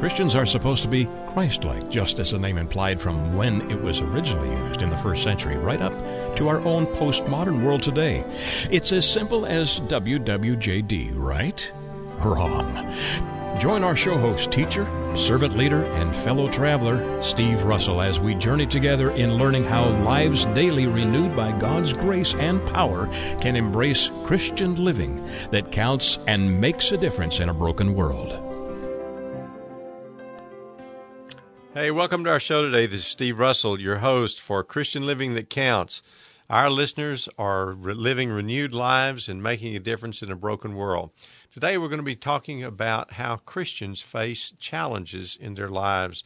Christians are supposed to be Christ like, just as the name implied from when it was originally used in the first century, right up to our own postmodern world today. It's as simple as WWJD, right? Wrong. Join our show host, teacher, servant leader, and fellow traveler, Steve Russell, as we journey together in learning how lives daily renewed by God's grace and power can embrace Christian living that counts and makes a difference in a broken world. Hey, welcome to our show today. This is Steve Russell, your host for Christian Living That Counts. Our listeners are living renewed lives and making a difference in a broken world. Today, we're going to be talking about how Christians face challenges in their lives.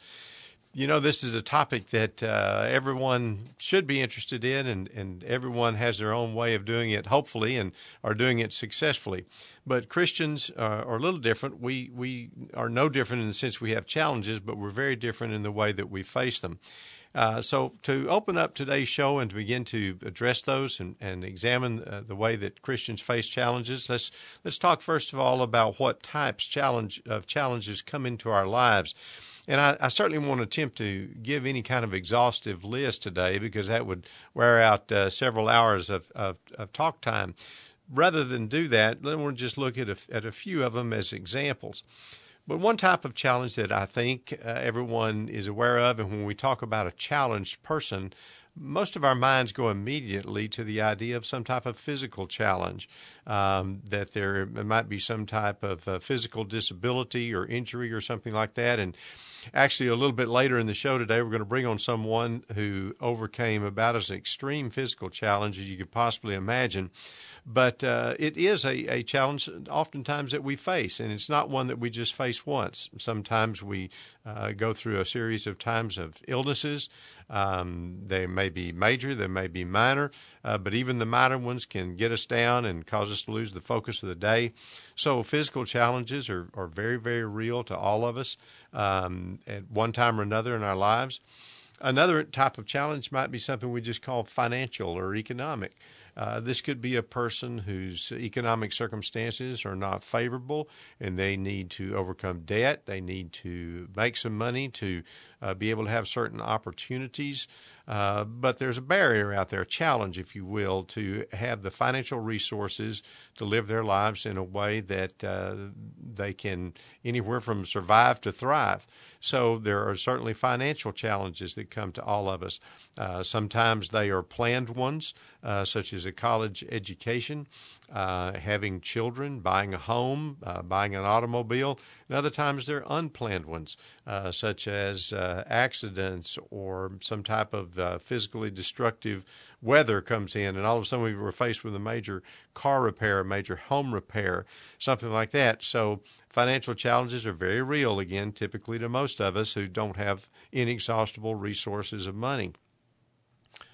You know, this is a topic that uh, everyone should be interested in, and, and everyone has their own way of doing it, hopefully, and are doing it successfully. But Christians uh, are a little different. We, we are no different in the sense we have challenges, but we're very different in the way that we face them. Uh, so, to open up today's show and to begin to address those and, and examine uh, the way that Christians face challenges, let's let's talk first of all about what types challenge of challenges come into our lives. And I, I, certainly won't attempt to give any kind of exhaustive list today because that would wear out uh, several hours of, of, of, talk time. Rather than do that, let me just look at a, at a few of them as examples. But one type of challenge that I think uh, everyone is aware of, and when we talk about a challenged person, most of our minds go immediately to the idea of some type of physical challenge, um, that there might be some type of uh, physical disability or injury or something like that. And actually, a little bit later in the show today, we're going to bring on someone who overcame about as extreme physical challenge as you could possibly imagine. But uh, it is a, a challenge oftentimes that we face, and it's not one that we just face once. Sometimes we uh, go through a series of times of illnesses. Um, they may be major, they may be minor, uh, but even the minor ones can get us down and cause us to lose the focus of the day. So, physical challenges are, are very, very real to all of us um, at one time or another in our lives. Another type of challenge might be something we just call financial or economic. Uh, this could be a person whose economic circumstances are not favorable and they need to overcome debt. They need to make some money to uh, be able to have certain opportunities. Uh, but there's a barrier out there, a challenge, if you will, to have the financial resources to live their lives in a way that uh, they can anywhere from survive to thrive. So there are certainly financial challenges that come to all of us. Uh, sometimes they are planned ones, uh, such as a college education, uh, having children, buying a home, uh, buying an automobile. And other times they're unplanned ones, uh, such as uh, accidents or some type of uh, physically destructive weather comes in, and all of a sudden we were faced with a major car repair, a major home repair, something like that. So financial challenges are very real, again, typically to most of us who don't have inexhaustible resources of money.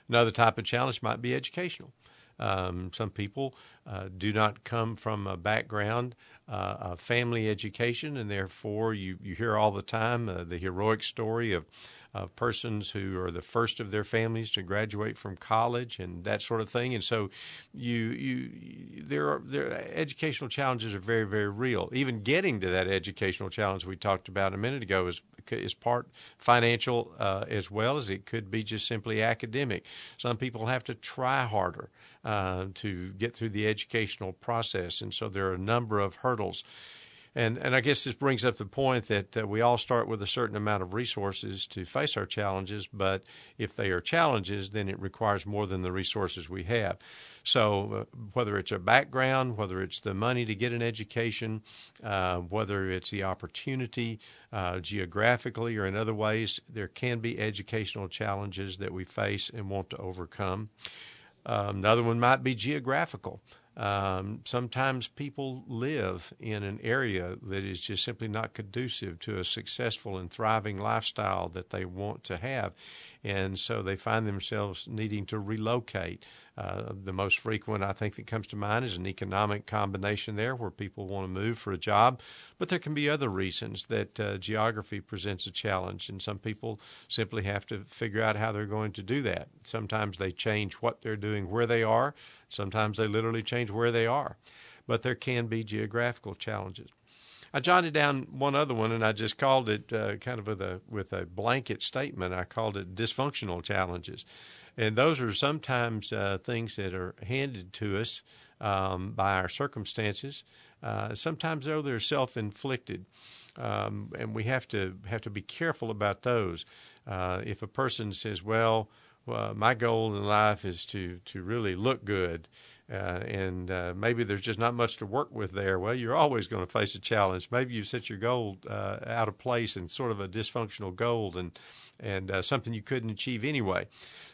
Another type of challenge might be educational. Um, some people uh, do not come from a background uh, of family education, and therefore you, you hear all the time uh, the heroic story of of persons who are the first of their families to graduate from college and that sort of thing. And so, you you there are there educational challenges are very very real. Even getting to that educational challenge we talked about a minute ago is is part financial uh, as well as it could be just simply academic. Some people have to try harder uh, to get through the educational process, and so there are a number of hurdles. And and I guess this brings up the point that uh, we all start with a certain amount of resources to face our challenges, but if they are challenges, then it requires more than the resources we have. So uh, whether it's a background, whether it's the money to get an education, uh, whether it's the opportunity uh, geographically or in other ways, there can be educational challenges that we face and want to overcome. Um, another one might be geographical. Um, sometimes people live in an area that is just simply not conducive to a successful and thriving lifestyle that they want to have. And so they find themselves needing to relocate. Uh, the most frequent, I think, that comes to mind is an economic combination there where people want to move for a job. But there can be other reasons that uh, geography presents a challenge, and some people simply have to figure out how they're going to do that. Sometimes they change what they're doing where they are, sometimes they literally change where they are. But there can be geographical challenges. I jotted down one other one, and I just called it uh, kind of with a with a blanket statement. I called it dysfunctional challenges, and those are sometimes uh, things that are handed to us um, by our circumstances. Uh, sometimes, though, they're self inflicted. Um, and we have to have to be careful about those. Uh, if a person says, "Well, well, my goal in life is to to really look good," uh, and uh, maybe there's just not much to work with there. Well, you're always going to face a challenge. Maybe you set your goal uh, out of place and sort of a dysfunctional goal, and and uh, something you couldn't achieve anyway.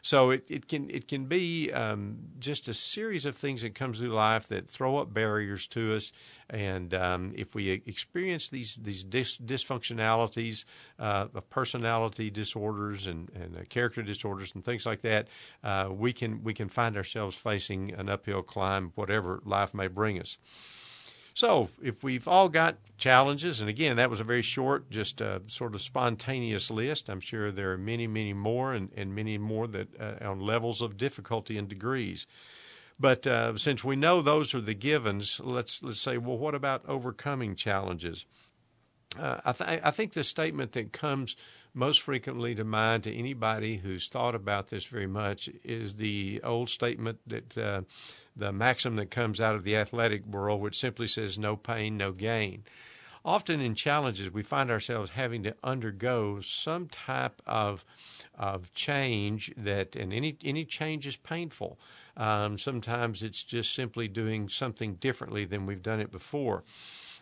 So it, it can it can be um, just a series of things that comes through life that throw up barriers to us. And um, if we experience these these dis- dysfunctionalities uh, of personality disorders and, and uh, character disorders and things like that, uh, we can we can find ourselves facing an uphill climb, whatever life may bring us. So, if we've all got challenges, and again, that was a very short, just uh, sort of spontaneous list. I'm sure there are many, many more, and, and many more that uh, on levels of difficulty and degrees. But uh, since we know those are the givens, let's let's say, well, what about overcoming challenges? Uh, I, th- I think the statement that comes most frequently to mind to anybody who's thought about this very much is the old statement that uh, the maxim that comes out of the athletic world, which simply says no pain, no gain. Often in challenges, we find ourselves having to undergo some type of of change that, and any any change is painful. Um, sometimes it's just simply doing something differently than we've done it before.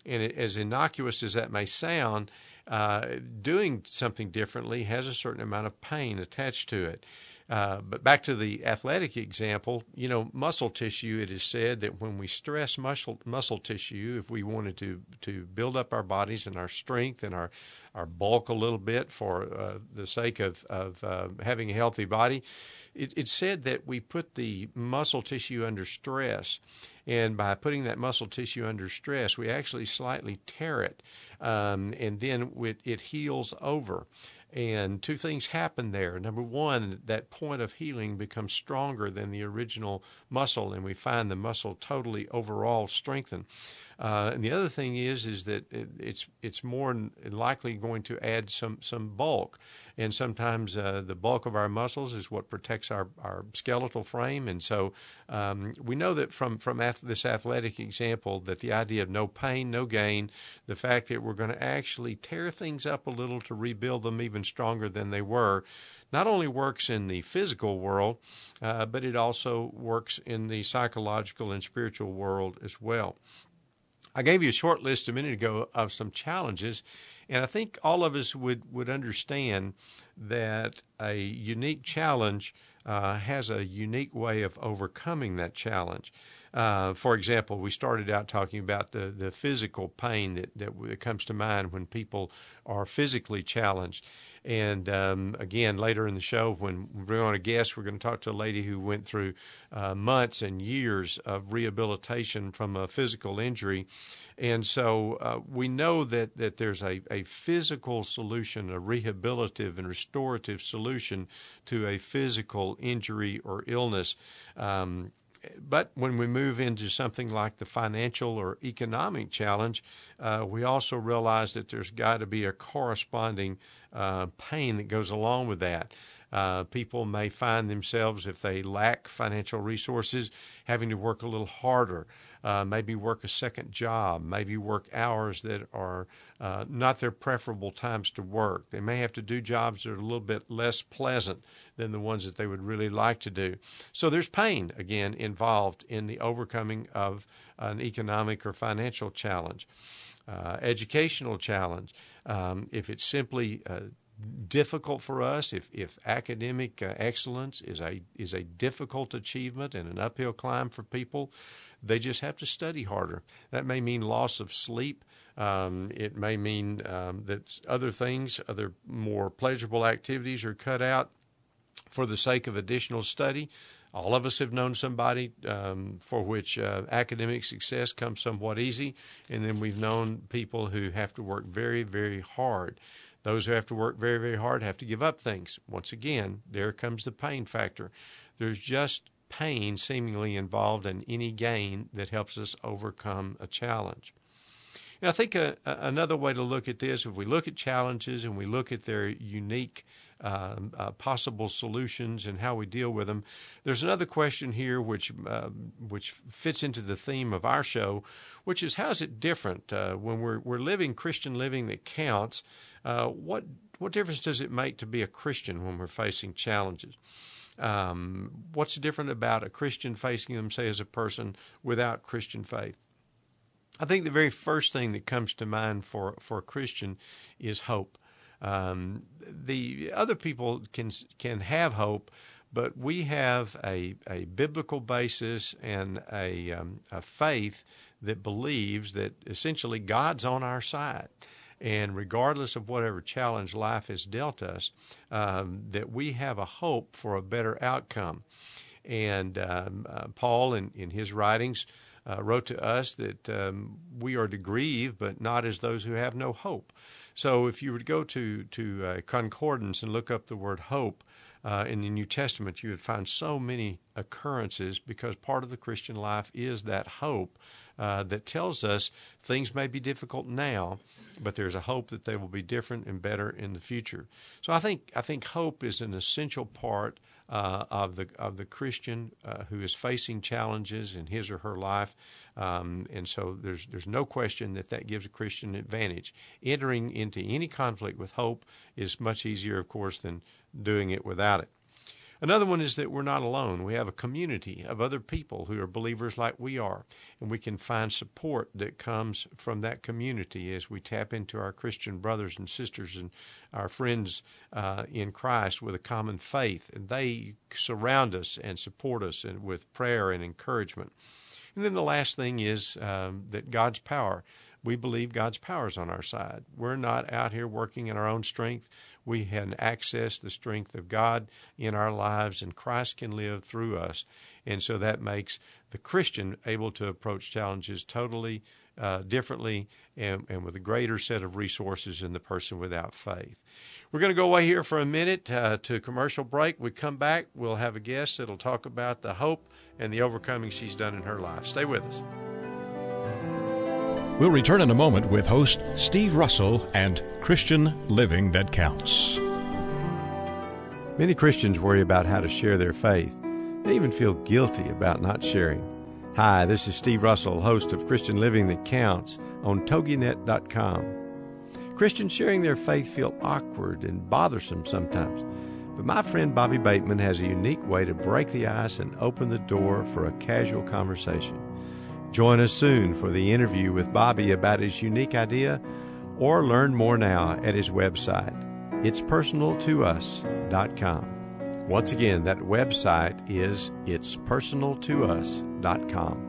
And it, as innocuous as that may sound, uh, doing something differently has a certain amount of pain attached to it. Uh, but back to the athletic example, you know, muscle tissue. It is said that when we stress muscle muscle tissue, if we wanted to to build up our bodies and our strength and our our bulk a little bit for uh, the sake of of uh, having a healthy body, it, it's said that we put the muscle tissue under stress, and by putting that muscle tissue under stress, we actually slightly tear it, um, and then it, it heals over. And two things happen there. Number one, that point of healing becomes stronger than the original muscle, and we find the muscle totally overall strengthened. Uh, and the other thing is, is that it, it's it's more likely going to add some some bulk and sometimes uh, the bulk of our muscles is what protects our, our skeletal frame. And so um, we know that from from ath- this athletic example that the idea of no pain, no gain, the fact that we're going to actually tear things up a little to rebuild them even stronger than they were not only works in the physical world, uh, but it also works in the psychological and spiritual world as well. I gave you a short list a minute ago of some challenges, and I think all of us would, would understand that a unique challenge uh, has a unique way of overcoming that challenge. Uh, for example, we started out talking about the, the physical pain that, that comes to mind when people are physically challenged. And um, again, later in the show, when we bring on a guest, we're going to talk to a lady who went through uh, months and years of rehabilitation from a physical injury. And so uh, we know that, that there's a, a physical solution, a rehabilitative and restorative solution to a physical injury or illness. Um, but when we move into something like the financial or economic challenge, uh, we also realize that there's got to be a corresponding uh, pain that goes along with that. Uh, people may find themselves, if they lack financial resources, having to work a little harder, uh, maybe work a second job, maybe work hours that are uh, not their preferable times to work. They may have to do jobs that are a little bit less pleasant than the ones that they would really like to do. So there's pain, again, involved in the overcoming of an economic or financial challenge. Uh, educational challenge. Um, if it's simply uh, difficult for us, if, if academic uh, excellence is a is a difficult achievement and an uphill climb for people, they just have to study harder. That may mean loss of sleep. Um, it may mean um, that other things, other more pleasurable activities, are cut out for the sake of additional study. All of us have known somebody um, for which uh, academic success comes somewhat easy, and then we've known people who have to work very, very hard. Those who have to work very, very hard have to give up things. Once again, there comes the pain factor. There's just pain seemingly involved in any gain that helps us overcome a challenge. And I think a, a, another way to look at this, if we look at challenges and we look at their unique uh, uh, possible solutions and how we deal with them. There's another question here which uh, which fits into the theme of our show, which is how is it different uh, when we're we're living Christian living that counts? Uh, what what difference does it make to be a Christian when we're facing challenges? Um, what's different about a Christian facing them, say, as a person without Christian faith? I think the very first thing that comes to mind for, for a Christian is hope. Um, the other people can can have hope, but we have a, a biblical basis and a, um, a faith that believes that essentially God's on our side. And regardless of whatever challenge life has dealt us, um, that we have a hope for a better outcome. And um, uh, Paul, in, in his writings, uh, wrote to us that um, we are to grieve, but not as those who have no hope. So if you were to go to to uh, concordance and look up the word hope uh, in the New Testament, you would find so many occurrences because part of the Christian life is that hope uh, that tells us things may be difficult now, but there's a hope that they will be different and better in the future. So I think I think hope is an essential part uh, of the of the Christian uh, who is facing challenges in his or her life, um, and so there's there's no question that that gives a Christian advantage. Entering into any conflict with hope is much easier, of course, than doing it without it. Another one is that we're not alone. We have a community of other people who are believers like we are, and we can find support that comes from that community as we tap into our Christian brothers and sisters and our friends uh, in Christ with a common faith, and they surround us and support us with prayer and encouragement. And then the last thing is um, that God's power we believe God's power is on our side. We're not out here working in our own strength we can access the strength of God in our lives, and Christ can live through us. And so that makes the Christian able to approach challenges totally uh, differently and, and, with a greater set of resources than the person without faith. We're going to go away here for a minute uh, to commercial break. We come back, we'll have a guest that'll talk about the hope and the overcoming she's done in her life. Stay with us. We'll return in a moment with host Steve Russell and Christian Living That Counts. Many Christians worry about how to share their faith. They even feel guilty about not sharing. Hi, this is Steve Russell, host of Christian Living That Counts on TogiNet.com. Christians sharing their faith feel awkward and bothersome sometimes. But my friend Bobby Bateman has a unique way to break the ice and open the door for a casual conversation. Join us soon for the interview with Bobby about his unique idea or learn more now at his website, itspersonaltous.com. Once again, that website is itspersonaltous.com.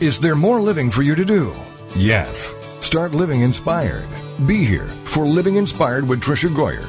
Is there more living for you to do? Yes. Start living inspired. Be here for Living Inspired with Tricia Goyer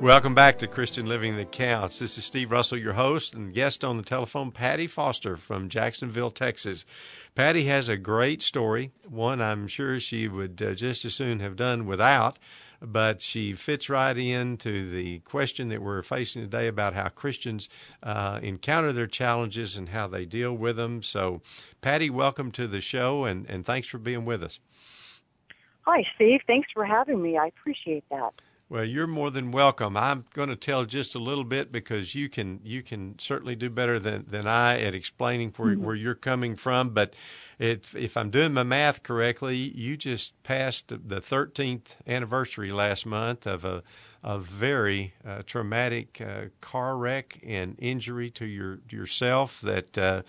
Welcome back to Christian Living That Counts. This is Steve Russell, your host, and guest on the telephone, Patty Foster from Jacksonville, Texas. Patty has a great story, one I'm sure she would uh, just as soon have done without, but she fits right into the question that we're facing today about how Christians uh, encounter their challenges and how they deal with them. So, Patty, welcome to the show, and, and thanks for being with us. Hi, Steve. Thanks for having me. I appreciate that. Well, you're more than welcome. I'm going to tell just a little bit because you can you can certainly do better than, than I at explaining where, mm-hmm. where you're coming from. But if if I'm doing my math correctly, you just passed the 13th anniversary last month of a a very uh, traumatic uh, car wreck and injury to your yourself that uh,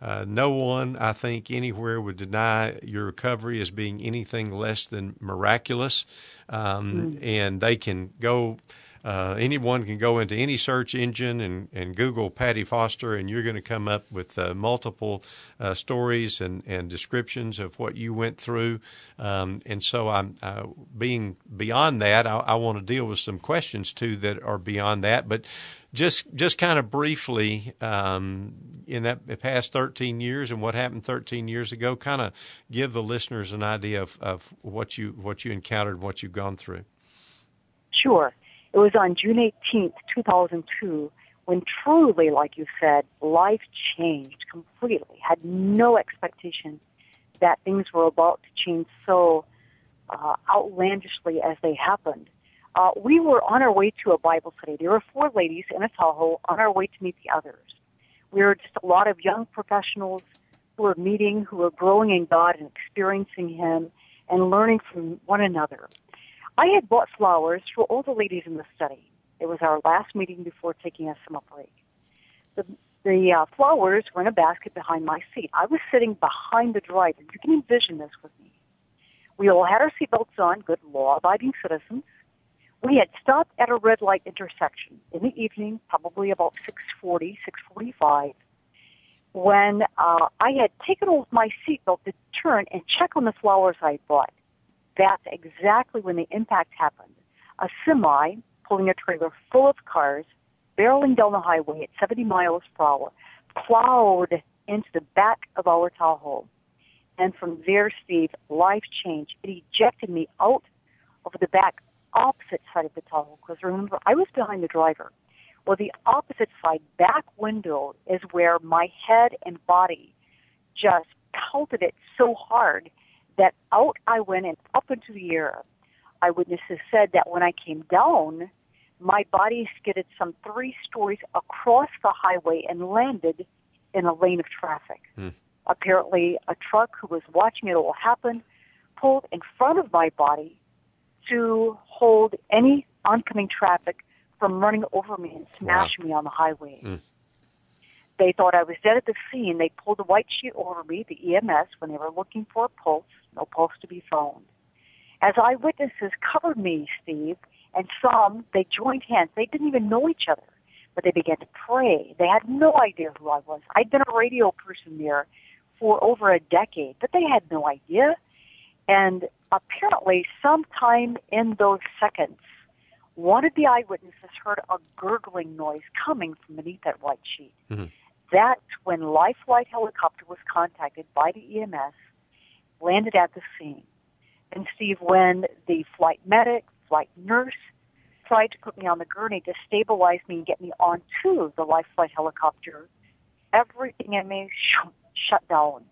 uh, no one I think anywhere would deny your recovery as being anything less than miraculous um, mm. and they can go uh, anyone can go into any search engine and, and Google Patty Foster, and you're going to come up with uh, multiple uh, stories and, and descriptions of what you went through. Um, and so I'm uh, being beyond that. I, I want to deal with some questions too that are beyond that, but just just kind of briefly um, in that past 13 years and what happened 13 years ago kind of give the listeners an idea of, of what you what you encountered what you've gone through sure it was on June 18th, 2002, when truly, like you said, life changed completely. Had no expectation that things were about to change so uh, outlandishly as they happened. Uh, we were on our way to a Bible study. There were four ladies in a Tahoe on our way to meet the others. We were just a lot of young professionals who were meeting, who were growing in God and experiencing Him and learning from one another. I had bought flowers for all the ladies in the study. It was our last meeting before taking a summer break. The, the uh, flowers were in a basket behind my seat. I was sitting behind the driver. You can envision this with me. We all had our seatbelts on, good law-abiding citizens. We had stopped at a red light intersection in the evening, probably about 6:40, 6:45, when uh, I had taken off my seatbelt to turn and check on the flowers I had bought that's exactly when the impact happened. A semi pulling a trailer full of cars, barreling down the highway at 70 miles per hour, plowed into the back of our Tahoe. And from there, Steve, life changed. It ejected me out of the back opposite side of the Tahoe. Because remember, I was behind the driver. Well, the opposite side, back window, is where my head and body just pelted it so hard that out I went and up into the air. Eyewitnesses said that when I came down, my body skidded some three stories across the highway and landed in a lane of traffic. Hmm. Apparently, a truck who was watching it all happen pulled in front of my body to hold any oncoming traffic from running over me and smashing wow. me on the highway. Hmm. They thought I was dead at the scene. They pulled a white sheet over me, the EMS, when they were looking for a pulse. No pulse to be found. As eyewitnesses covered me, Steve, and some, they joined hands. They didn't even know each other, but they began to pray. They had no idea who I was. I'd been a radio person there for over a decade, but they had no idea. And apparently, sometime in those seconds, one of the eyewitnesses heard a gurgling noise coming from beneath that white sheet. Mm-hmm. That's when Life Flight helicopter was contacted by the EMS, landed at the scene. And Steve, when the flight medic, flight nurse tried to put me on the gurney to stabilize me and get me onto the Life Flight helicopter, everything in me sh- shut down.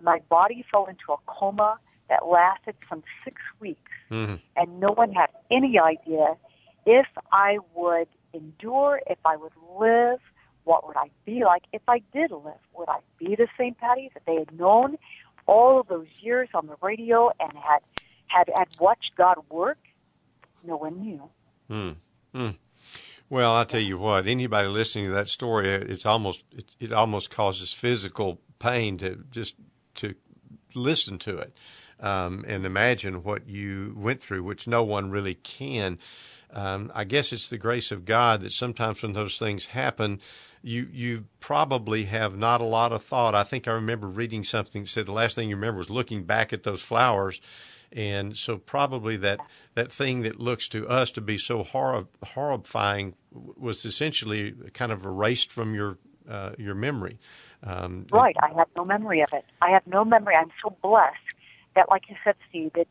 My body fell into a coma that lasted some six weeks. Mm-hmm. And no one had any idea if I would endure, if I would live, what would I be like if I did live? Would I be the same Patty that they had known all of those years on the radio and had had had watched God work? No one knew. Hmm. Hmm. Well, I'll tell you what, anybody listening to that story, it's almost it, it almost causes physical pain to just to listen to it um, and imagine what you went through, which no one really can. Um, I guess it's the grace of God that sometimes when those things happen, you you probably have not a lot of thought. I think I remember reading something that said the last thing you remember was looking back at those flowers, and so probably that that thing that looks to us to be so horror, horrifying was essentially kind of erased from your uh, your memory. Um, right, I have no memory of it. I have no memory. I'm so blessed that, like you said, Steve, it's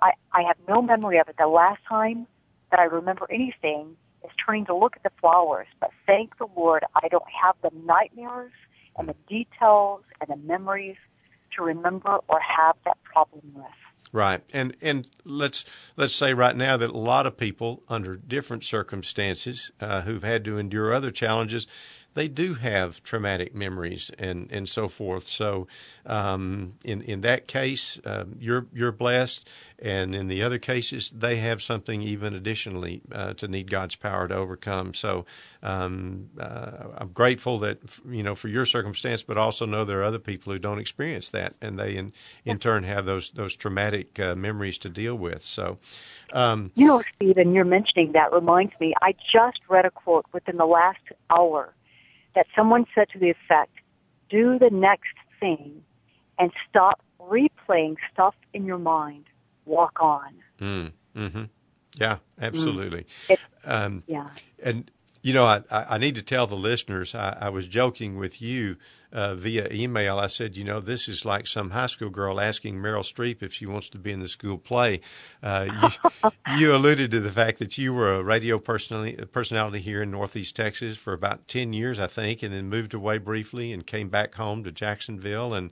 I I have no memory of it. The last time that I remember anything is turning to look at the flowers. But thank the Lord, I don't have the nightmares and the details and the memories to remember or have that problem with. Right, and and let's let's say right now that a lot of people under different circumstances uh, who've had to endure other challenges they do have traumatic memories and, and so forth. So, um, in in that case, uh, you're you're blessed, and in the other cases, they have something even additionally uh, to need God's power to overcome. So, um, uh, I'm grateful that you know for your circumstance, but also know there are other people who don't experience that, and they in in turn have those those traumatic uh, memories to deal with. So, um, you know, Stephen, you're mentioning that reminds me. I just read a quote within the last hour that someone said to the effect, do the next thing and stop replaying stuff in your mind. Walk on. Mm, hmm Yeah, absolutely. Mm. Um, yeah. And, you know, I, I need to tell the listeners, I, I was joking with you uh, via email. I said, you know, this is like some high school girl asking Meryl Streep if she wants to be in the school play. Uh, you, you, alluded to the fact that you were a radio personality, personality here in Northeast Texas for about 10 years, I think, and then moved away briefly and came back home to Jacksonville. And,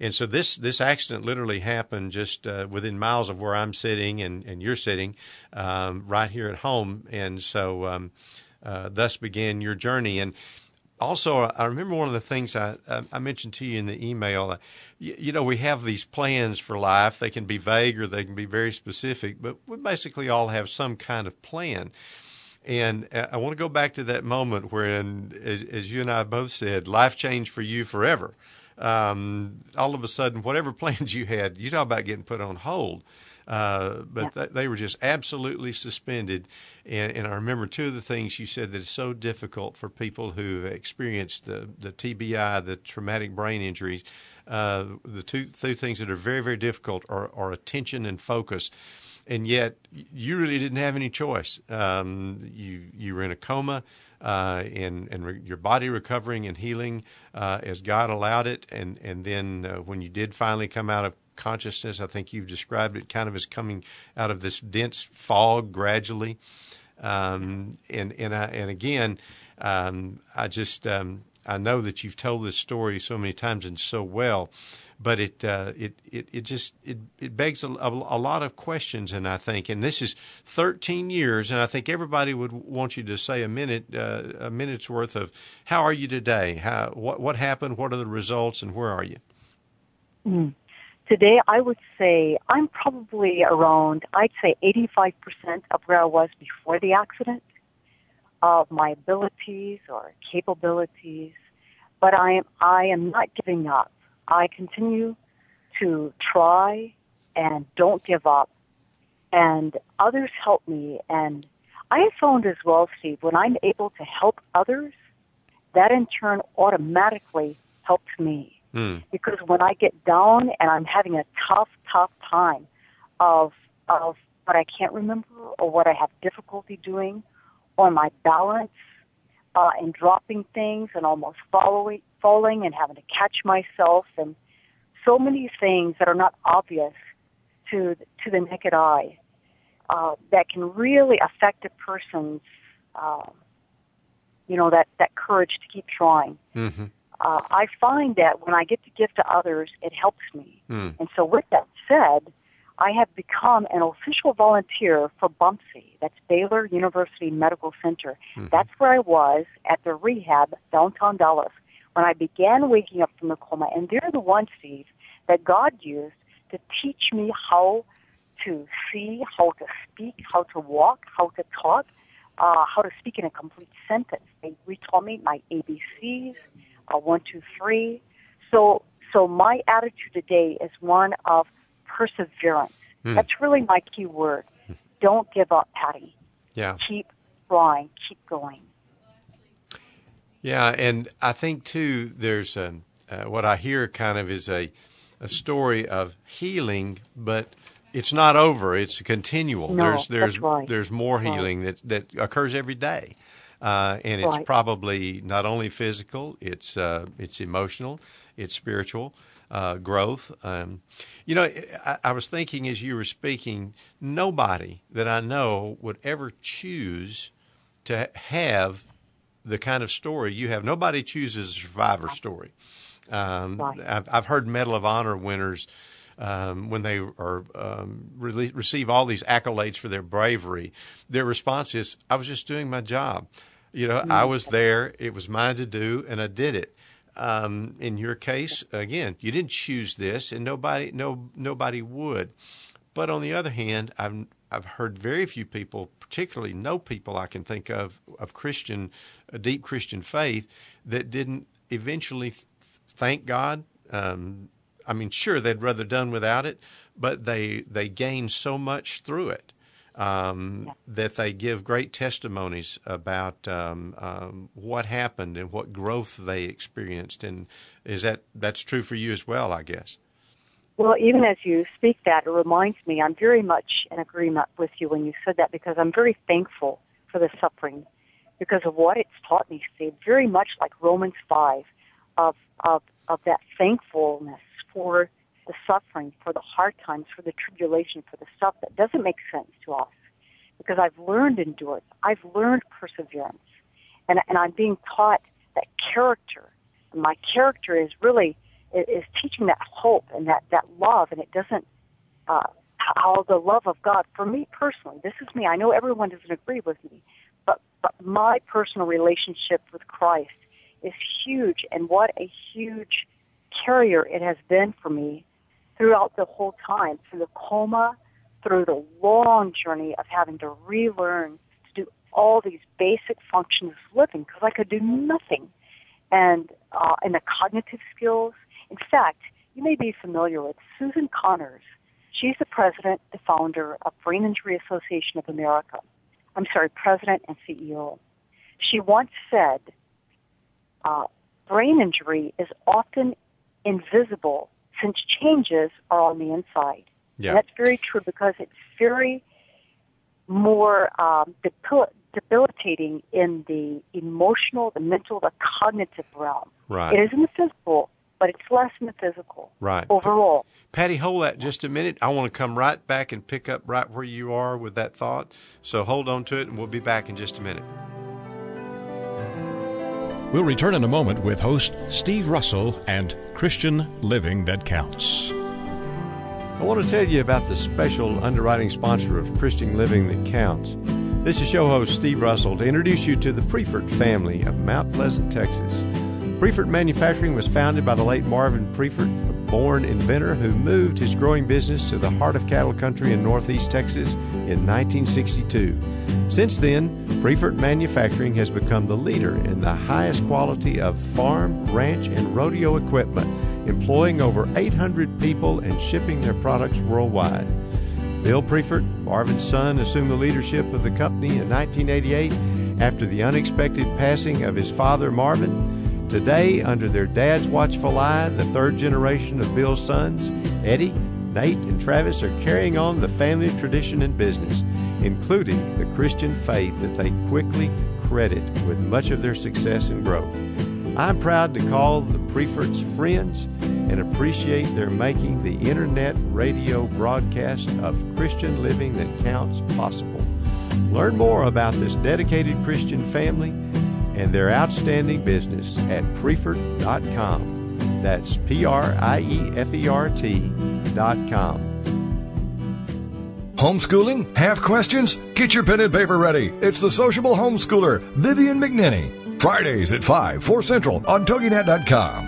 and so this, this accident literally happened just uh, within miles of where I'm sitting and, and you're sitting um, right here at home. And so um, uh, thus began your journey. And, also, I remember one of the things I, I mentioned to you in the email. You, you, know, we have these plans for life. They can be vague or they can be very specific, but we basically all have some kind of plan. And uh, I want to go back to that moment when, as, as you and I both said, life changed for you forever. Um, all of a sudden, whatever plans you had, you talk about getting put on hold. Uh, but yeah. th- they were just absolutely suspended. And, and, I remember two of the things you said that is so difficult for people who have experienced the, the TBI, the traumatic brain injuries. Uh, the two, two things that are very, very difficult are, are attention and focus and yet you really didn't have any choice. Um, you you were in a coma, uh, and and re- your body recovering and healing uh, as God allowed it, and and then uh, when you did finally come out of consciousness. I think you've described it kind of as coming out of this dense fog gradually. Um, and and I, and again, um, I just um, I know that you've told this story so many times and so well, but it uh, it, it it just it it begs a, a, lot of questions, and I think, and this is 13 years, and I think everybody would want you to say a minute uh, a minute's worth of how are you today? How what what happened? What are the results, and where are you? Mm. Today, I would say I'm probably around, I'd say 85% of where I was before the accident of my abilities or capabilities, but I am, I am not giving up. I continue to try and don't give up. And others help me. And I have found as well, Steve, when I'm able to help others, that in turn automatically helps me. Mm. Because when I get down and I'm having a tough, tough time of of what I can't remember or what I have difficulty doing, or my balance uh, and dropping things and almost following, falling and having to catch myself and so many things that are not obvious to to the naked eye uh, that can really affect a person's uh, you know that that courage to keep trying. Mm-hmm uh, I find that when I get to give to others, it helps me. Mm. And so, with that said, I have become an official volunteer for BUMC. That's Baylor University Medical Center. Mm-hmm. That's where I was at the rehab downtown Dallas when I began waking up from the coma. And they're the ones, Steve, that God used to teach me how to see, how to speak, how to walk, how to talk, uh, how to speak in a complete sentence. They retaught me my ABCs, a one, two, three. So, so my attitude today is one of perseverance. Mm. That's really my key word. Don't give up, Patty. Yeah. Keep trying. Keep going. Yeah, and I think too, there's a, uh, what I hear kind of is a a story of healing, but it's not over. It's continual. No, there's there's right. there's more healing right. that that occurs every day. Uh, and it's right. probably not only physical; it's uh, it's emotional, it's spiritual uh, growth. Um, you know, I, I, was thinking as you were speaking, nobody that I know would ever choose to have the kind of story you have. Nobody chooses a survivor story. Um, right. I've, I've heard Medal of Honor winners um, when they are um, re- receive all these accolades for their bravery, their response is, "I was just doing my job. You know, I was there. It was mine to do, and I did it." Um, in your case, again, you didn't choose this, and nobody, no, nobody would. But on the other hand, I've I've heard very few people, particularly no people I can think of of Christian, a deep Christian faith, that didn't eventually th- thank God. Um, I mean, sure, they'd rather done without it, but they they gained so much through it um, yeah. that they give great testimonies about um, um, what happened and what growth they experienced. And is that that's true for you as well? I guess. Well, even as you speak that, it reminds me, I'm very much in agreement with you when you said that because I'm very thankful for the suffering because of what it's taught me, Steve. Very much like Romans 5 of, of, of that thankfulness for the suffering, for the hard times, for the tribulation, for the stuff that doesn't make sense to us. Because I've learned endurance. I've learned perseverance. And, and I'm being taught that character. And my character is really is teaching that hope and that, that love, and it doesn't, uh, how the love of God, for me personally, this is me, I know everyone doesn't agree with me, but, but my personal relationship with Christ is huge, and what a huge carrier it has been for me throughout the whole time, through the coma, through the long journey of having to relearn to do all these basic functions of living because I could do nothing. And, uh, and the cognitive skills, in fact, you may be familiar with Susan Connors. She's the president, the founder of Brain Injury Association of America. I'm sorry, president and CEO. She once said, uh, brain injury is often invisible since changes are on the inside. Yeah. that's very true because it's very more um, debilitating in the emotional, the mental, the cognitive realm. Right. It is in the physical, but it's less in the physical. Right. Overall. Patty, hold that just a minute. I want to come right back and pick up right where you are with that thought. So hold on to it, and we'll be back in just a minute. We'll return in a moment with host Steve Russell and Christian Living That Counts. I want to tell you about the special underwriting sponsor of Christian Living That Counts. This is show host Steve Russell to introduce you to the Priefert family of Mount Pleasant, Texas. Priefert Manufacturing was founded by the late Marvin Priefert, born inventor who moved his growing business to the heart of cattle country in northeast Texas in 1962. Since then, Priefert Manufacturing has become the leader in the highest quality of farm, ranch, and rodeo equipment, employing over 800 people and shipping their products worldwide. Bill Priefert, Marvin's son, assumed the leadership of the company in 1988 after the unexpected passing of his father, Marvin. Today, under their dad's watchful eye, the third generation of Bill's sons, Eddie, Nate, and Travis, are carrying on the family tradition and business, including the Christian faith that they quickly credit with much of their success and growth. I'm proud to call the Prieferts friends and appreciate their making the internet radio broadcast of Christian living that counts possible. Learn more about this dedicated Christian family and their outstanding business at Priefert.com. That's P R I E F E R T.com. Homeschooling? Have questions? Get your pen and paper ready. It's the sociable homeschooler, Vivian McNinney. Fridays at 5, 4 Central on TogiNet.com.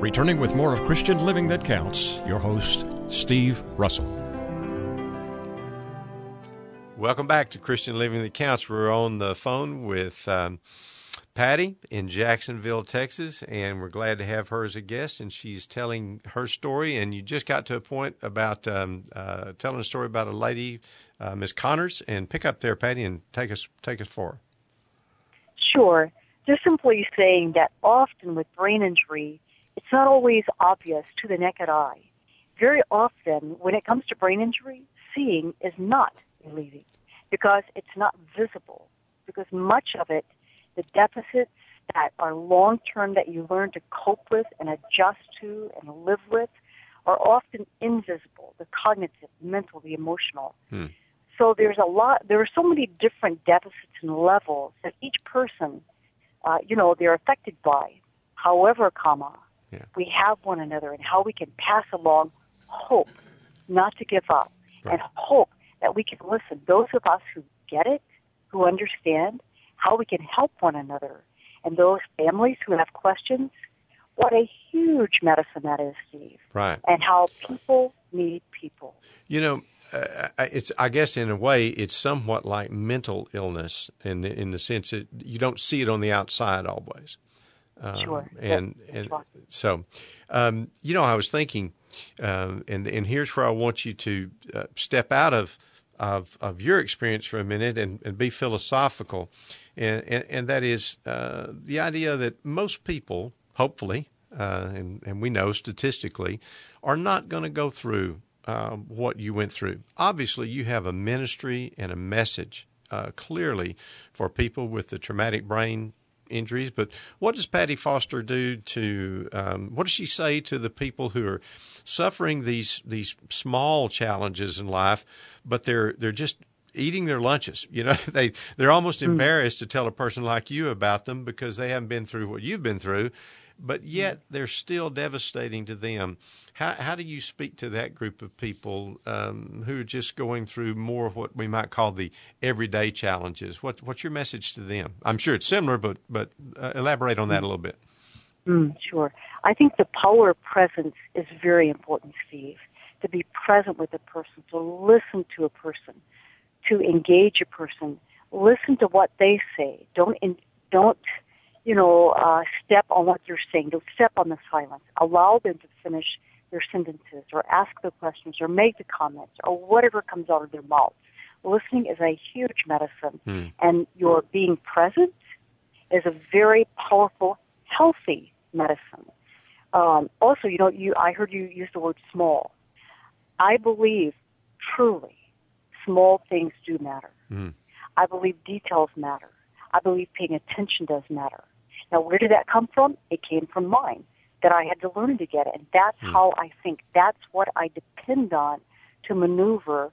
Returning with more of Christian Living That Counts, your host, Steve Russell. Welcome back to Christian Living That Counts. We're on the phone with um, Patty in Jacksonville, Texas, and we're glad to have her as a guest. And she's telling her story. And you just got to a point about um, uh, telling a story about a lady, uh, Miss Connors, and pick up there, Patty, and take us take us forward. Sure. Just simply saying that often with brain injury, it's not always obvious to the naked eye. Very often, when it comes to brain injury, seeing is not relieving because it's not visible. Because much of it the deficits that are long term that you learn to cope with and adjust to and live with are often invisible the cognitive, mental, the emotional. Hmm. So there's a lot, there are so many different deficits and levels that each person, uh, you know, they're affected by. However, comma, yeah. we have one another and how we can pass along hope, not to give up, right. and hope that we can listen. Those of us who get it, who understand, how we can help one another. And those families who have questions, what a huge medicine that is, Steve. Right. And how people need people. You know, uh, it's I guess in a way it's somewhat like mental illness in the in the sense that you don't see it on the outside always. Um, sure. And and so, um, you know, I was thinking, um, and and here's where I want you to uh, step out of of of your experience for a minute and, and be philosophical and, and, and that is uh, the idea that most people, hopefully, uh, and, and we know statistically, are not going to go through uh, what you went through. Obviously, you have a ministry and a message uh, clearly for people with the traumatic brain injuries. But what does Patti Foster do to? Um, what does she say to the people who are suffering these these small challenges in life, but they're they're just eating their lunches. You know, they they're almost hmm. embarrassed to tell a person like you about them because they haven't been through what you've been through, but yet they're still devastating to them. How how do you speak to that group of people um, who are just going through more of what we might call the everyday challenges? What what's your message to them? I'm sure it's similar, but but uh, elaborate on that a little bit. Mm, sure. I think the power of presence is very important, Steve. To be present with a person, to listen to a person, to engage a person. Listen to what they say. Don't in, don't you know uh, step on what you're saying. Don't step on the silence. Allow them to finish their sentences, or ask the questions, or make the comments, or whatever comes out of their mouth. Listening is a huge medicine, hmm. and your being present is a very powerful, healthy medicine. Um, also, you know, you I heard you use the word small. I believe truly small things do matter. Mm. I believe details matter. I believe paying attention does matter. Now, where did that come from? It came from mine that I had to learn to get it. And that's mm. how I think. That's what I depend on to maneuver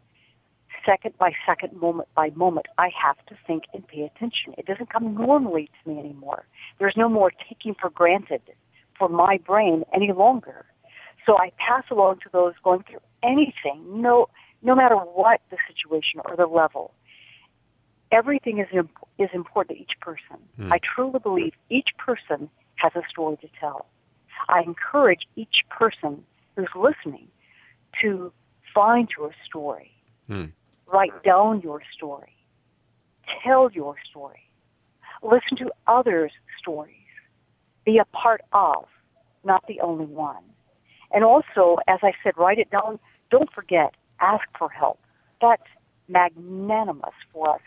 second by second, moment by moment. I have to think and pay attention. It doesn't come normally to me anymore. There's no more taking for granted for my brain any longer. So I pass along to those going through anything. No, no matter what the situation or the level. Everything is imp- is important to each person. Hmm. I truly believe each person has a story to tell. I encourage each person who's listening to find your story, hmm. write down your story, tell your story, listen to others' stories, be a part of, not the only one. And also, as I said, write it down. Don't forget, ask for help. That's magnanimous for us,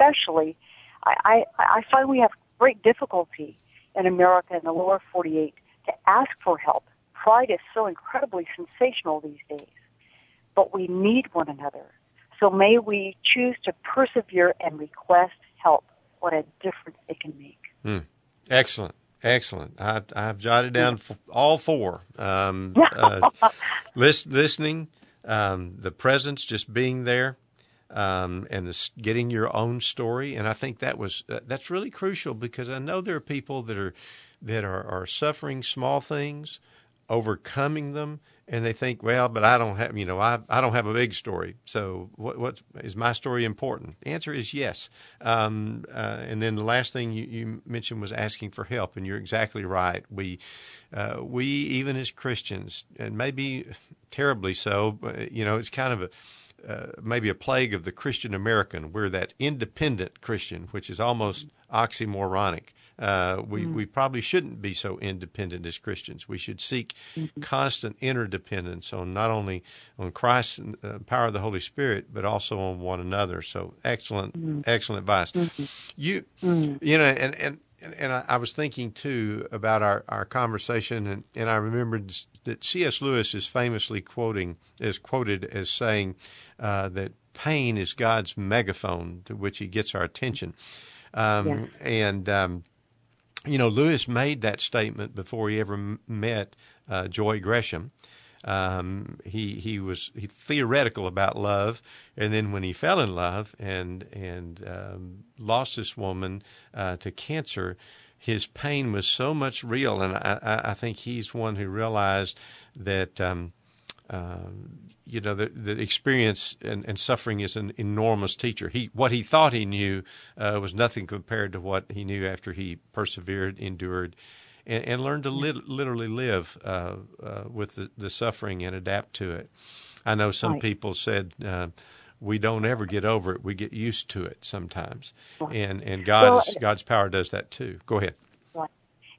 especially. I, I, I find we have great difficulty in America in the lower 48 to ask for help. Pride is so incredibly sensational these days. But we need one another. So may we choose to persevere and request help. What a difference it can make. Mm. Excellent. Excellent. I, have jotted down all four. Um, uh, list, listening, um, the presence, just being there, um, and the, getting your own story. And I think that was uh, that's really crucial because I know there are people that are that are, are suffering small things, overcoming them, and they think, well, but I don't have, you know, I, I don't have a big story. So what, what is my story important? The answer is yes. Um, uh, and then the last thing you, you, mentioned was asking for help, and you're exactly right. We, uh, we even as Christians, and maybe terribly so, you know, it's kind of a, uh, maybe a plague of the Christian American. We're that independent Christian, which is almost oxymoronic. Uh, we mm. we probably shouldn't be so independent as Christians. We should seek mm-hmm. constant interdependence on not only on Christ and uh, power of the Holy Spirit, but also on one another. So excellent, mm. excellent advice. Mm-hmm. You you know, and and and I, I, was thinking too about our, our conversation, and, and I remembered that C.S. Lewis is famously quoting is quoted as saying uh, that pain is God's megaphone to which He gets our attention, um, yeah. and um, you know Lewis made that statement before he ever met uh, Joy Gresham. Um, he he was he theoretical about love, and then when he fell in love and and um, lost this woman uh, to cancer, his pain was so much real, and I, I think he's one who realized that. Um, uh, you know the, the experience and, and, suffering is an enormous teacher. He what he thought he knew uh, was nothing compared to what he knew after he persevered, endured, and, and learn to li- literally live uh, uh, with the, the, suffering and adapt to it. I know some right. people said uh, we don't ever get over it; we get used to it sometimes, and and God's well, God's power does that too. Go ahead.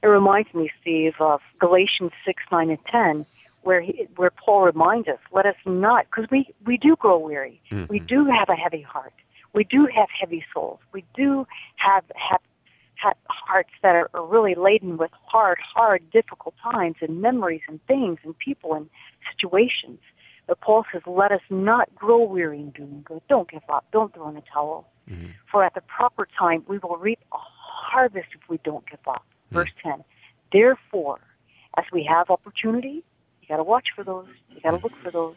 It reminds me, Steve, of Galatians six, nine, and ten where he, where Paul reminds us, let us not, because we we do grow weary, mm-hmm. we do have a heavy heart, we do have heavy souls, we do have have hearts that are, are really laden with hard, hard, difficult times and memories and things and people and situations. But Paul says, let us not grow weary in doing good. Don't give up. Don't throw in the towel. Mm-hmm. For at the proper time, we will reap a harvest if we don't give up. Mm-hmm. Verse 10. Therefore, as we have opportunity, you got to watch for those. You got to look for those.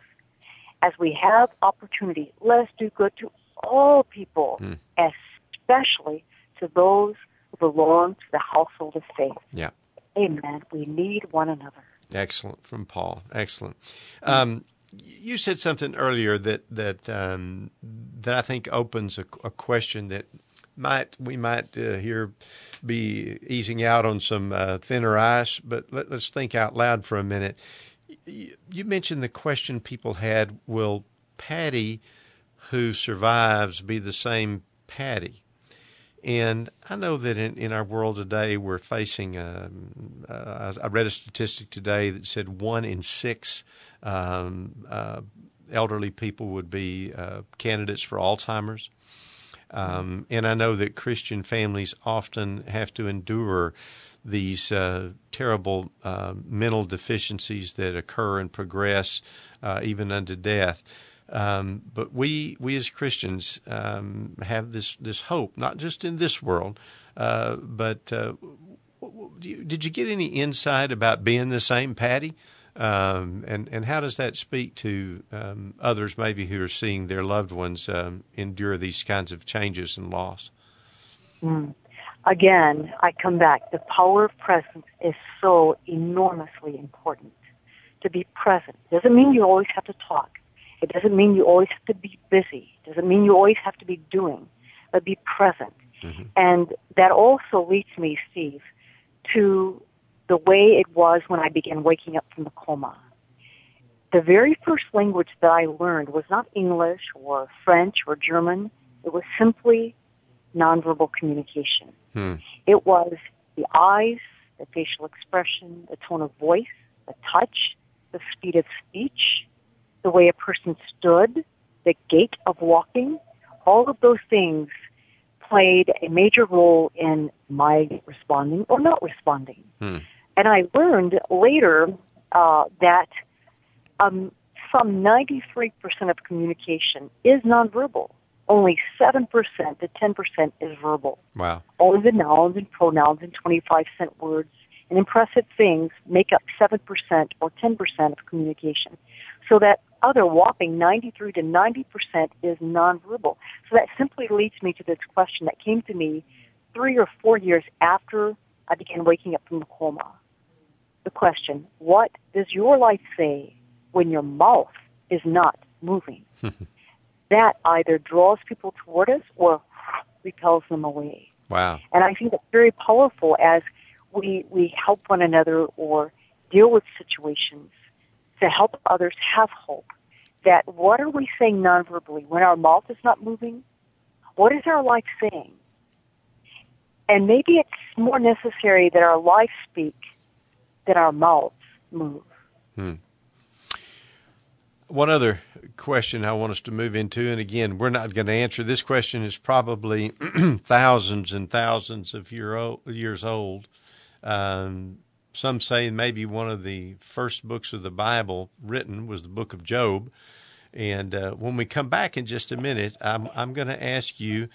As we have opportunity, let us do good to all people, mm. especially to those who belong to the household of faith. Yeah. Amen. We need one another. Excellent from Paul. Excellent. Um, you said something earlier that that um, that I think opens a, a, question that might we might uh, here be easing out on some uh, thinner ice, but let, us think out loud for a minute. You, mentioned the question people had: Will Patti, who survives, be the same Patti? And I know that in, in our world today, we're facing. Um, uh, I read a statistic today that said one in six um, uh, elderly people would be uh, candidates for Alzheimer's. Um, and I know that Christian families often have to endure these uh, terrible uh, mental deficiencies that occur and progress uh, even unto death. Um, but we we as Christians um, have this this hope, not just in this world, uh, but did you get any insight about being the same Patti? Um, and and how does that speak to um, others maybe who are seeing their loved ones um, endure these kinds of changes and loss? Mm. Again, I come back. The power of presence is so enormously important. To be present doesn't mean you always have to talk it doesn't mean you always have to be busy. It doesn't mean you always have to be doing, but be present. Mm-hmm. And that also leads me, Steve, to the way it was when I began waking up from the coma. The very first language that I learned was not English or French or German. It was simply nonverbal communication. Hmm. It was the eyes, the facial expression, the tone of voice, the touch, the speed of speech, the way a person stood, the gait of walking, all of those things played a major role in my responding or not responding. Hmm. And I learned later uh, that um, some 93% of communication is nonverbal. Only 7% to 10% is verbal. Wow. Only the nouns and pronouns and 25 cent words and impressive things make up 7% or 10% of communication. So that other whopping 93 to 90% is nonverbal. So that simply leads me to this question that came to me three or four years after I began waking up from the coma. The question, what does your life say when your mouth is not moving? that either draws people toward us or repels them away. Wow. And I think that's very powerful as we, we help one another or deal with situations to help others have hope. That what are we saying nonverbally when our mouth is not moving? What is our life saying? and maybe it's more necessary that our life speak than our mouths move. Hmm. One other question I want us to move into, and again, we're not going to answer this question. is probably thousands and thousands of year old, years old. Um, some say maybe one of the first books of the Bible written was the book of Job. And uh, when we come back in just a minute, I'm, I'm going to ask you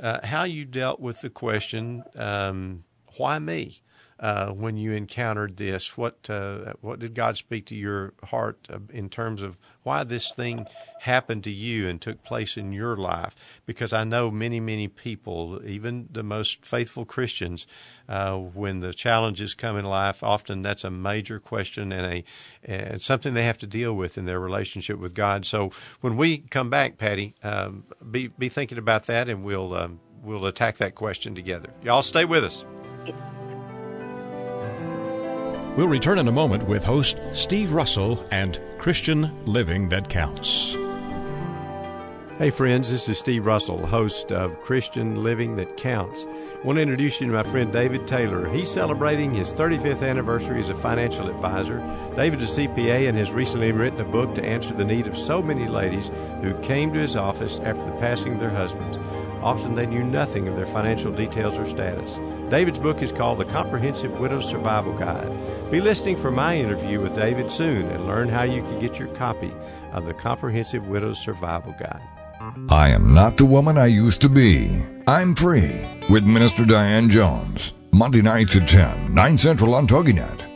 uh, how you dealt with the question, um, why me? Uh, when you encountered this? What uh, what did God speak to your heart uh, in terms of why this thing happened to you and took place in your life? Because I know many many people, even the most faithful Christians, uh, when the challenges come in life, often that's a major question and a and something they have to deal with in their relationship with God. So when we come back, Patti, um, be be thinking about that, and we'll um, we'll attack that question together. Y'all stay with us. We'll return in a moment with host Steve Russell and Christian Living That Counts. Hey, friends, this is Steve Russell, host of Christian Living That Counts. I want to introduce you to my friend David Taylor. He's celebrating his 35th anniversary as a financial advisor. David is a CPA and has recently written a book to answer the need of so many ladies who came to his office after the passing of their husbands. Often they knew nothing of their financial details or status. David's book is called The Comprehensive Widow's Survival Guide. Be listening for my interview with David soon and learn how you can get your copy of The Comprehensive Widow's Survival Guide. I am not the woman I used to be. I'm free with Minister Diane Jones. Monday nights at 10, 9 Central on TogiNet.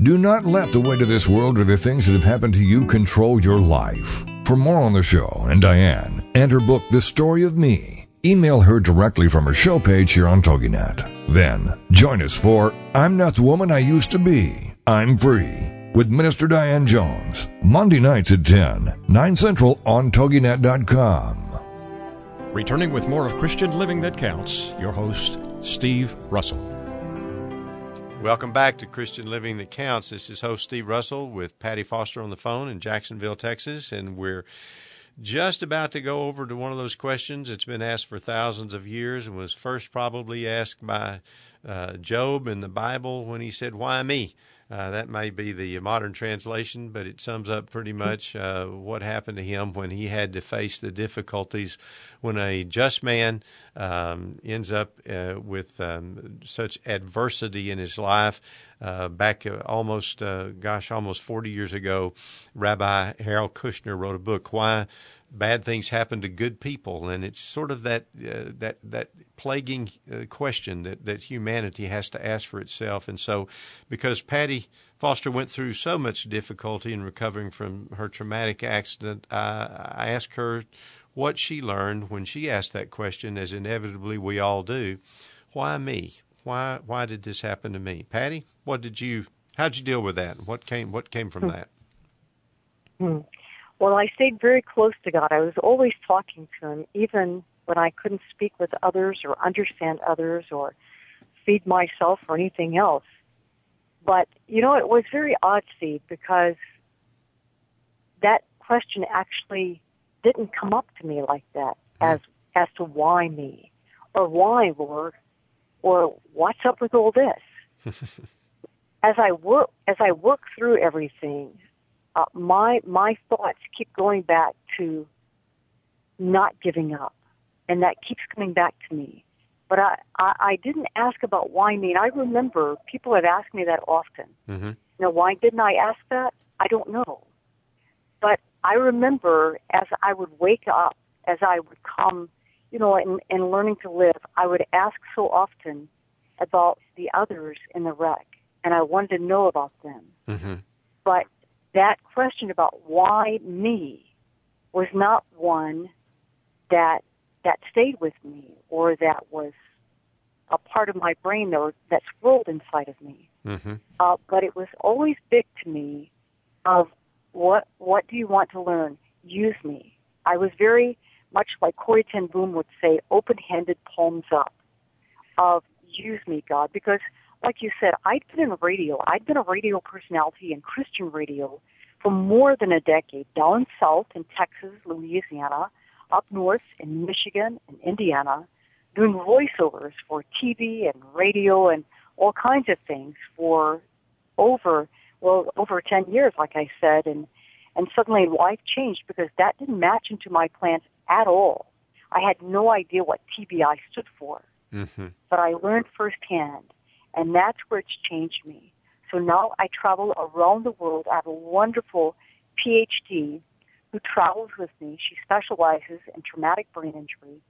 Do not let the weight of this world or the things that have happened to you control your life. For more on the show and Diane and her book, The Story of Me, email her directly from her show page here on TogiNet. Then join us for I'm Not the Woman I Used to Be. I'm Free with Minister Diane Jones. Monday nights at 10, 9 Central on TogiNet.com. Returning with more of Christian Living That Counts, your host, Steve Russell. Welcome back to Christian Living That Counts. This is host Steve Russell with Patti Foster on the phone in Jacksonville, Texas, and we're just about to go over to one of those questions. It's been asked for thousands of years and was first probably asked by uh, Job in the Bible when he said, Why me? Uh, that may be the modern translation, but it sums up pretty much uh, what happened to him when he had to face the difficulties when a just man um, ends up uh, with um, such adversity in his life. Uh, back uh, almost, uh, gosh, almost 40 years ago, Rabbi Harold Kushner wrote a book, Why bad things happen to good people, and it's sort of that uh, that that plaguing uh, question that that humanity has to ask for itself. And so, because Patti Foster went through so much difficulty in recovering from her traumatic accident, I, I asked her what she learned when she asked that question, as inevitably we all do. Why me? Why why did this happen to me? Patti, what did you? How'd you deal with that? What came what came from hmm. that? Hmm. Well, I stayed very close to God. I was always talking to Him, even when I couldn't speak with others or understand others or feed myself or anything else. But, you know, it was very odd, Steve, because that question actually didn't come up to me like that hmm. as as to why me or why Lord or what's up with all this. as I work as I work through everything, uh, my my thoughts keep going back to not giving up, and that keeps coming back to me. But I, I, I didn't ask about why me. And I remember people have asked me that often. Mm-hmm. You know, why didn't I ask that? I don't know. But I remember as I would wake up, as I would come, you know, and, and learning to live, I would ask so often about the others in the wreck, and I wanted to know about them. Mm-hmm. But that question about why me was not one that that stayed with me or that was a part of my brain that, that swirled inside of me. Mm-hmm. Uh, but it was always big to me of what what do you want to learn? Use me. I was very much like Corrie ten Boom would say, open-handed, palms up. Of use me, God, because like you said, I'd been in radio. I'd been a radio personality in Christian radio for more than a decade, down south in Texas, Louisiana, up north in Michigan and Indiana, doing voiceovers for TV and radio and all kinds of things for over well over 10 years like I said and and suddenly life changed because that didn't match into my plans at all. I had no idea what TBI stood for. Mm-hmm. But I learned firsthand and that's where it's changed me. So now I travel around the world. I have a wonderful PhD who travels with me. She specializes in traumatic brain injury.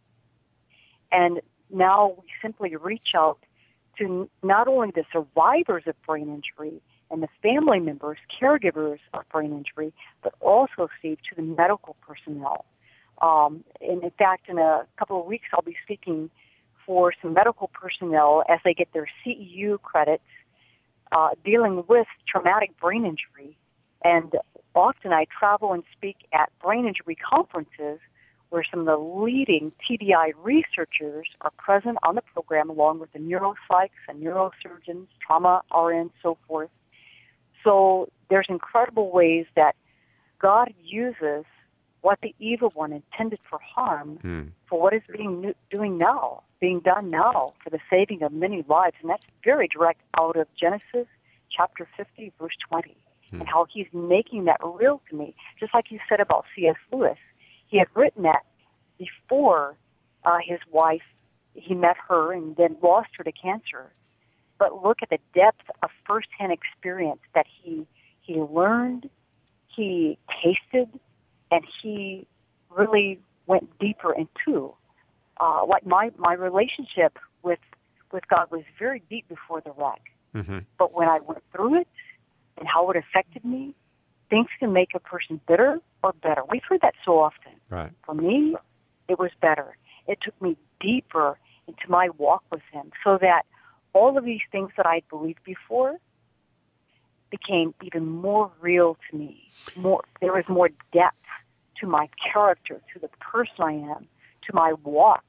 And now we simply reach out to not only the survivors of brain injury and the family members, caregivers of brain injury, but also, Steve, to the medical personnel. Um, and in fact, in a couple of weeks, I'll be speaking for some medical personnel as they get their CEU credits uh, dealing with traumatic brain injury. And often I travel and speak at brain injury conferences where some of the leading TBI researchers are present on the program along with the neuropsychs and neurosurgeons, trauma RNs, so forth. So there's incredible ways that God uses what the evil one intended for harm Mm. for what is being doing now, being done now for the saving of many lives, and that's very direct out of Genesis chapter 50, verse 20, Hmm. and how he's making that real to me, just like you said about C.S. Lewis. He had written that before uh, his wife, he met her and then lost her to cancer. But look at the depth of firsthand experience that he he learned, he tasted, and he really went deeper into. Uh, like my my relationship with with God was very deep before the wreck, Mm-hmm. but when I went through it and how it affected me, things can make a person bitter or better. We've heard that so often. Right. For me, it was better. It took me deeper into my walk with Him so that all of these things that I believed before became even more real to me. More, there was more depth to my character, to the person I am, to my walk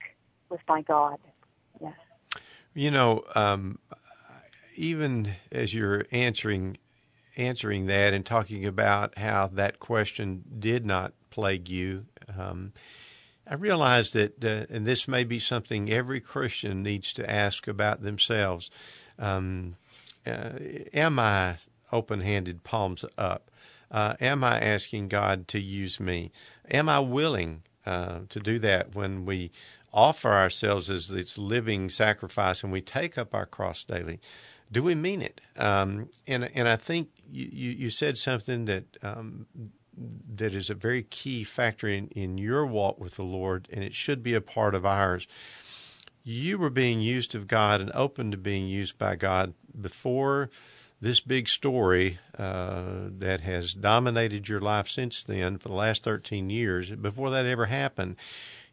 with my God. Yes. You know, um, even as you're answering answering that and talking about how that question did not plague you, um, I realize that, uh, and this may be something every Christian needs to ask about themselves. Um, uh, am I open-handed, palms up? Uh, am I asking God to use me? Am I willing uh, to do that when we offer ourselves as this living sacrifice and we take up our cross daily? Do we mean it? Um, and and I think you, you, you said something that um, that is a very key factor in, in your walk with the Lord, and it should be a part of ours. You were being used of God and open to being used by God before this big story uh, that has dominated your life since then for the last 13 years, before that ever happened.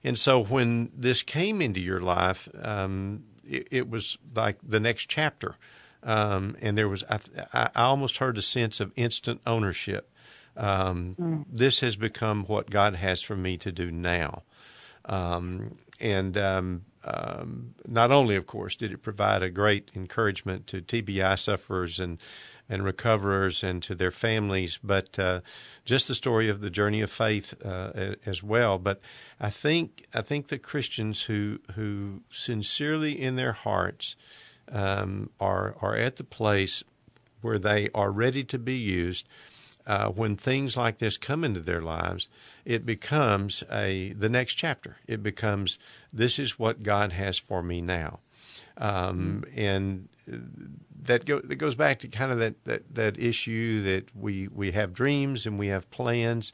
And so when this came into your life, um, it, it, was like the next chapter. Um, and there was, I, I, almost heard a sense of instant ownership. Um, mm. This has become what God has for me to do now. Um, and um, um, not only, of course, did it provide a great encouragement to TBI sufferers and and recoverers and to their families, but uh, just the story of the journey of faith uh, as well. But I think I think the Christians who who sincerely in their hearts um, are are at the place where they are ready to be used. Uh, when things like this come into their lives, it becomes a the next chapter. It becomes this is what God has for me now, um, and that, go, that goes back to kind of that, that, that issue that we we have dreams and we have plans.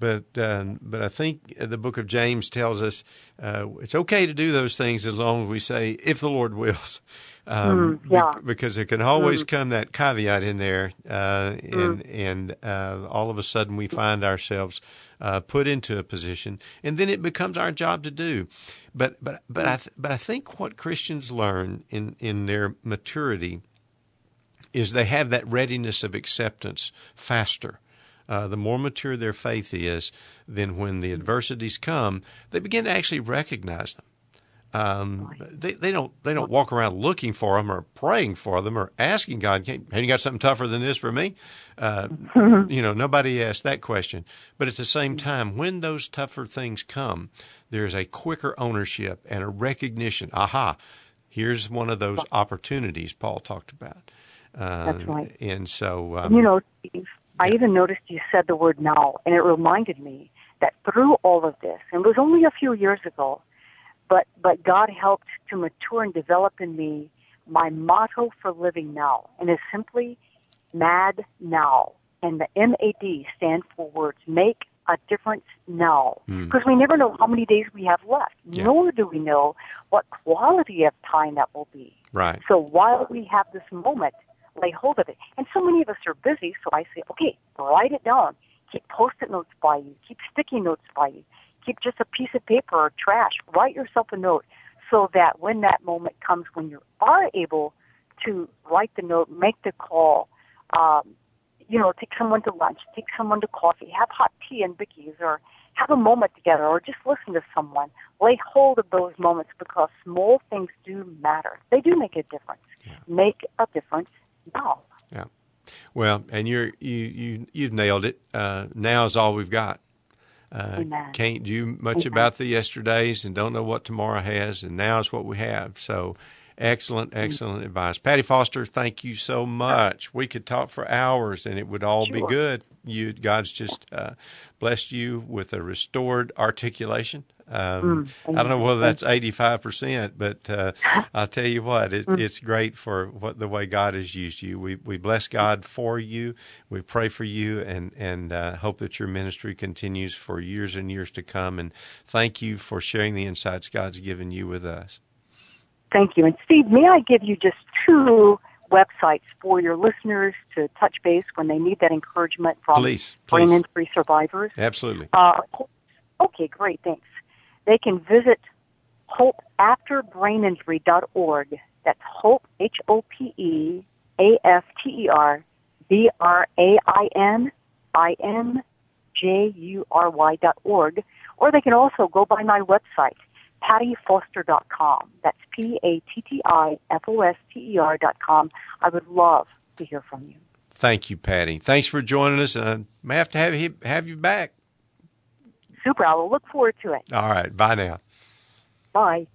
But uh, but I think the book of James tells us uh, it's okay to do those things as long as we say if the Lord wills. Um, mm, yeah. be- because it can always mm. come that caveat in there, uh, and mm. and uh, all of a sudden we find ourselves uh, put into a position, and then it becomes our job to do. But but but I th- but I think what Christians learn in in their maturity is they have that readiness of acceptance faster. Uh, the more mature their faith is, then when the adversities come, they begin to actually recognize them. Um, they, they don't they don't walk around looking for them or praying for them or asking God, "Have you got something tougher than this for me?" Uh, you know, nobody asks that question. But at the same time, when those tougher things come, there's a quicker ownership and a recognition. Aha, here's one of those opportunities Paul talked about. Uh, That's right. And so, um, you know, Steve, I even noticed you said the word now, and it reminded me that through all of this, and it was only a few years ago but but God helped to mature and develop in me my motto for living now, and is simply "Mad Now." And the MAD stands for words make a difference now, because mm. we never know how many days we have left, yeah. nor do we know what quality of time that will be. Right. So while we have this moment, lay hold of it. And so many of us are busy, so I say, okay, write it down. Keep post-it notes by you. Keep sticky notes by you keep just a piece of paper or trash. Write yourself a note so that when that moment comes when you are able to write the note, make the call, um, you know, take someone to lunch, take someone to coffee, have hot tea and Vicky's, or have a moment together, or just listen to someone. Lay hold of those moments because small things do matter. They do make a difference. Yeah. Make a difference now. Yeah. Well, and you're you you you've nailed it. Uh, now is all we've got. Uh, can't do much Amen. about the yesterdays and don't know what tomorrow has, and now is what we have. So, excellent, excellent advice, Patti Foster. Thank you so much. We could talk for hours, and it would all sure. be good. You, God's just uh, blessed you with a restored articulation. Um, mm, I don't know whether that's eighty five percent, but uh, I'll tell you what, it, mm. it's great for what the way God has used you. We we bless God for you. We pray for you, and and uh, hope that your ministry continues for years and years to come. And thank you for sharing the insights God's given you with us. Thank you. And Steve, may I give you just two websites for your listeners to touch base when they need that encouragement from please, please. brain injury survivors? Absolutely. Uh, okay, great. Thanks they can visit hopeafterbraininjury.org. That's hope, H O P E A F T E R B R A I N I N J U R Y dot org. Or they can also go by my website, pattifoster.com. That's P A T T I F O S T E R dot com. I would love to hear from you. Thank you, Patti. Thanks for joining us. I may have to have you, have you back super. I will look forward to it. All right. Bye now. Bye.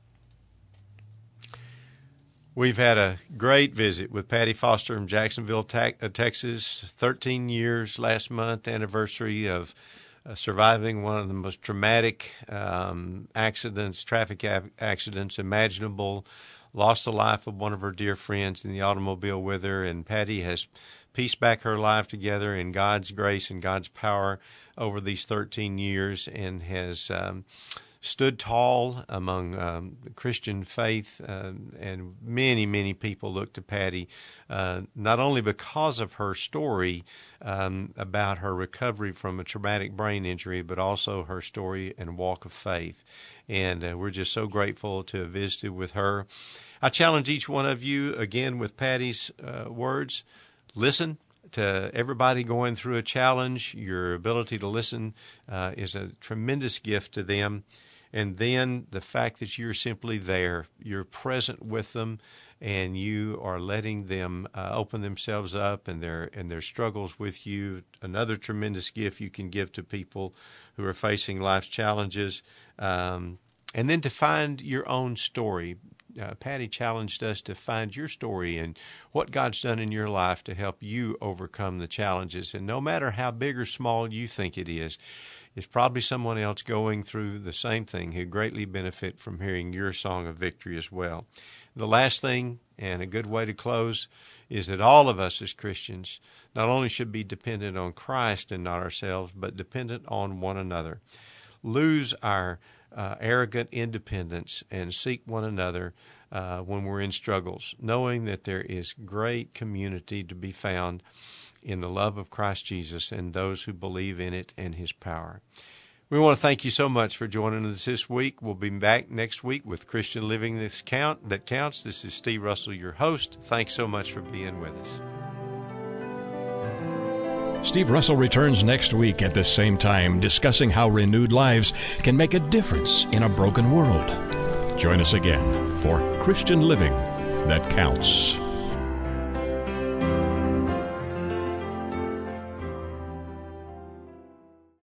We've had a great visit with Patti Foster from Jacksonville, uh, Texas. 13 years last month, anniversary of uh, surviving one of the most traumatic um, accidents, traffic accidents imaginable. Lost the life of one of her dear friends in the automobile with her, and Patti has pieced back her life together in God's grace and God's power over these 13 years and has um, stood tall among um, Christian faith, uh, and many, many people look to Patti uh, not only because of her story um, about her recovery from a traumatic brain injury, but also her story and walk of faith. And uh, we're just so grateful to have visited with her. I challenge each one of you again with Patti's uh, words listen to everybody going through a challenge. Your ability to listen uh, is a tremendous gift to them. And then the fact that you're simply there, you're present with them, and you are letting them uh, open themselves up and their and their struggles with you. Another tremendous gift you can give to people who are facing life's challenges. Um, and then to find your own story uh, Patti challenged us to find your story and what God's done in your life to help you overcome the challenges. And no matter how big or small you think it is, it's probably someone else going through the same thing who greatly benefit from hearing your song of victory as well. The last thing, and a good way to close, is that all of us as Christians not only should be dependent on Christ and not ourselves, but dependent on one another. Lose our uh, arrogant independence and seek one another uh, when we're in struggles, knowing that there is great community to be found in the love of Christ Jesus and those who believe in it and his power. We want to thank you so much for joining us this week. We'll be back next week with Christian Living this count that counts. This is Steve Russell, your host. Thanks so much for being with us. Steve Russell returns next week at the same time, discussing how renewed lives can make a difference in a broken world. Join us again for Christian Living that Counts.